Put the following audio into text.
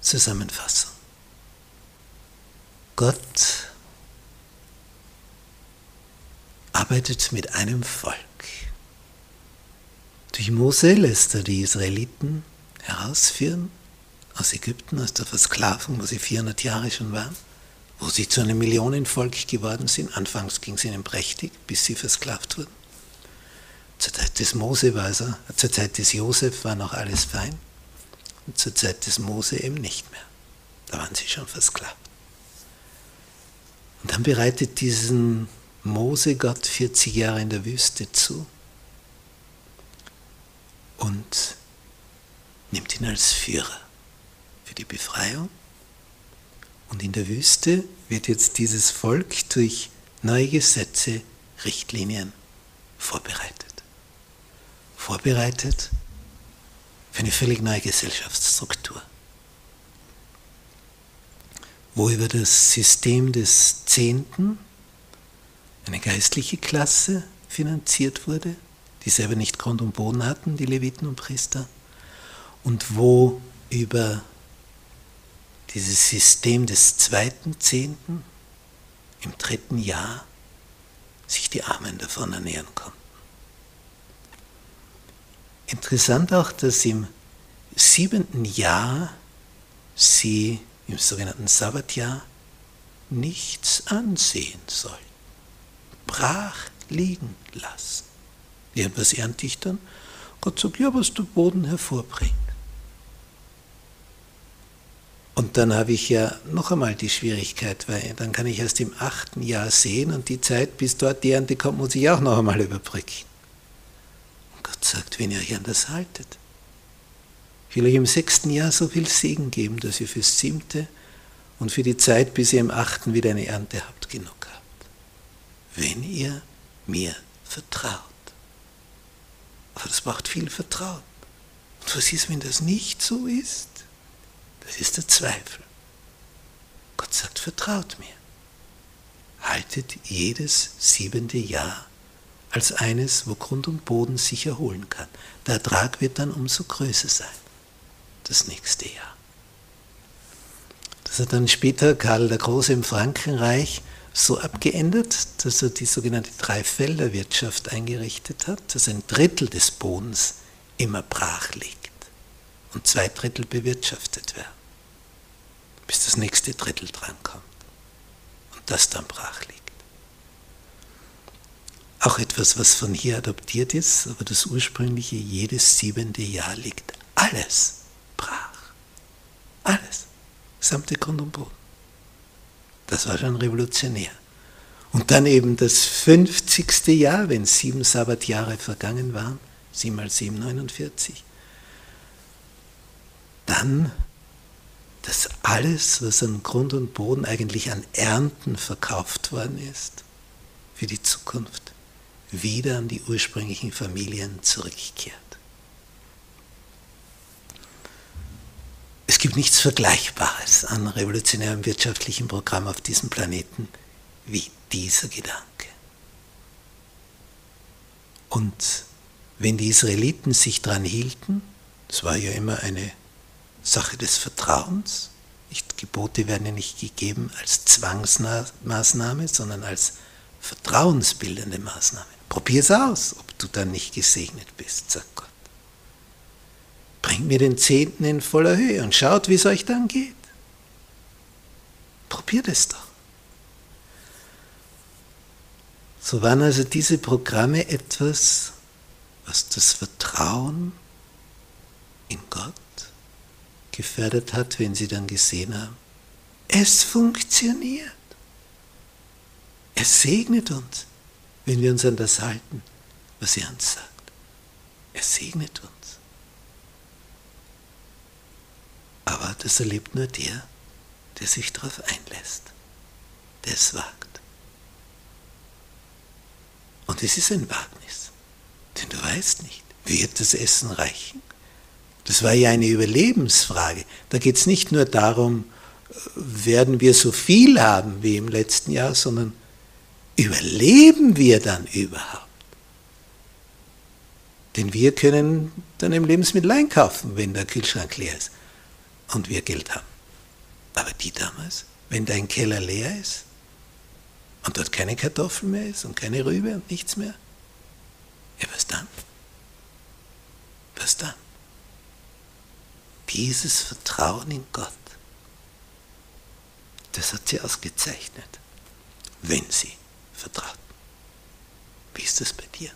Zusammenfassung. Gott arbeitet mit einem Volk. Durch Mose lässt er die Israeliten herausführen aus Ägypten, aus der Versklavung, wo sie 400 Jahre schon waren, wo sie zu einem Millionenvolk geworden sind. Anfangs ging es ihnen prächtig, bis sie versklavt wurden. Zur Zeit des Mose war es, zur Zeit des Josef war noch alles fein. Und zur Zeit des Mose eben nicht mehr. Da waren sie schon versklavt. Und dann bereitet diesen Mose Gott 40 Jahre in der Wüste zu und nimmt ihn als Führer für die Befreiung. Und in der Wüste wird jetzt dieses Volk durch neue Gesetze, Richtlinien vorbereitet. Vorbereitet für eine völlig neue Gesellschaftsstruktur, wo über das System des Zehnten eine geistliche Klasse finanziert wurde, die selber nicht Grund und Boden hatten, die Leviten und Priester, und wo über dieses System des zweiten Zehnten im dritten Jahr sich die Armen davon ernähren konnten. Interessant auch, dass im siebenten Jahr sie im sogenannten Sabbatjahr nichts ansehen sollten, brach liegen lassen. Ja, was ernte ich dann? Gott sagt, ja, was der Boden hervorbringt. Und dann habe ich ja noch einmal die Schwierigkeit, weil dann kann ich erst im achten Jahr sehen und die Zeit, bis dort die Ernte kommt, muss ich auch noch einmal überbrücken. Gott sagt, wenn ihr euch an das haltet. Ich will euch im sechsten Jahr so viel Segen geben, dass ihr fürs siebte und für die Zeit, bis ihr im achten wieder eine Ernte habt, genug habt. Wenn ihr mir vertraut. Aber das braucht viel Vertrauen. Und was ist, wenn das nicht so ist? Das ist der Zweifel. Gott sagt, vertraut mir. Haltet jedes siebente Jahr als eines, wo Grund und Boden sich erholen kann. Der Ertrag wird dann umso größer sein, das nächste Jahr. Das hat dann später Karl der Große im Frankenreich so abgeändert, dass er die sogenannte Dreifelderwirtschaft eingerichtet hat, dass ein Drittel des Bodens immer brach liegt und zwei Drittel bewirtschaftet werden, bis das nächste Drittel drankommt und das dann brach liegt. Auch etwas, was von hier adoptiert ist, aber das ursprüngliche, jedes siebente Jahr liegt alles brach. Alles. Samte Grund und Boden. Das war schon revolutionär. Und dann eben das 50. Jahr, wenn sieben Sabbatjahre vergangen waren, 7 mal 7, 49. Dann das alles, was an Grund und Boden eigentlich an Ernten verkauft worden ist, für die Zukunft, wieder an die ursprünglichen Familien zurückkehrt. Es gibt nichts Vergleichbares an revolutionärem wirtschaftlichem Programm auf diesem Planeten wie dieser Gedanke. Und wenn die Israeliten sich daran hielten, das war ja immer eine Sache des Vertrauens, nicht, Gebote werden ja nicht gegeben als Zwangsmaßnahme, sondern als vertrauensbildende Maßnahme. Probier es aus, ob du dann nicht gesegnet bist, sagt Gott. Bringt mir den Zehnten in voller Höhe und schaut, wie es euch dann geht. Probiert es doch. So waren also diese Programme etwas, was das Vertrauen in Gott gefördert hat, wenn sie dann gesehen haben, es funktioniert. Es segnet uns wenn wir uns an das halten, was er uns sagt. Er segnet uns. Aber das erlebt nur der, der sich darauf einlässt, der es wagt. Und es ist ein Wagnis, denn du weißt nicht, wird das Essen reichen? Das war ja eine Überlebensfrage. Da geht es nicht nur darum, werden wir so viel haben wie im letzten Jahr, sondern überleben wir dann überhaupt? Denn wir können dann im Lebensmittel einkaufen, wenn der Kühlschrank leer ist und wir Geld haben. Aber die damals, wenn dein Keller leer ist und dort keine Kartoffeln mehr ist und keine Rübe und nichts mehr, ja, was dann? Was dann? Dieses Vertrauen in Gott, das hat sie ausgezeichnet, wenn sie vertraut. Wie ist das bei dir?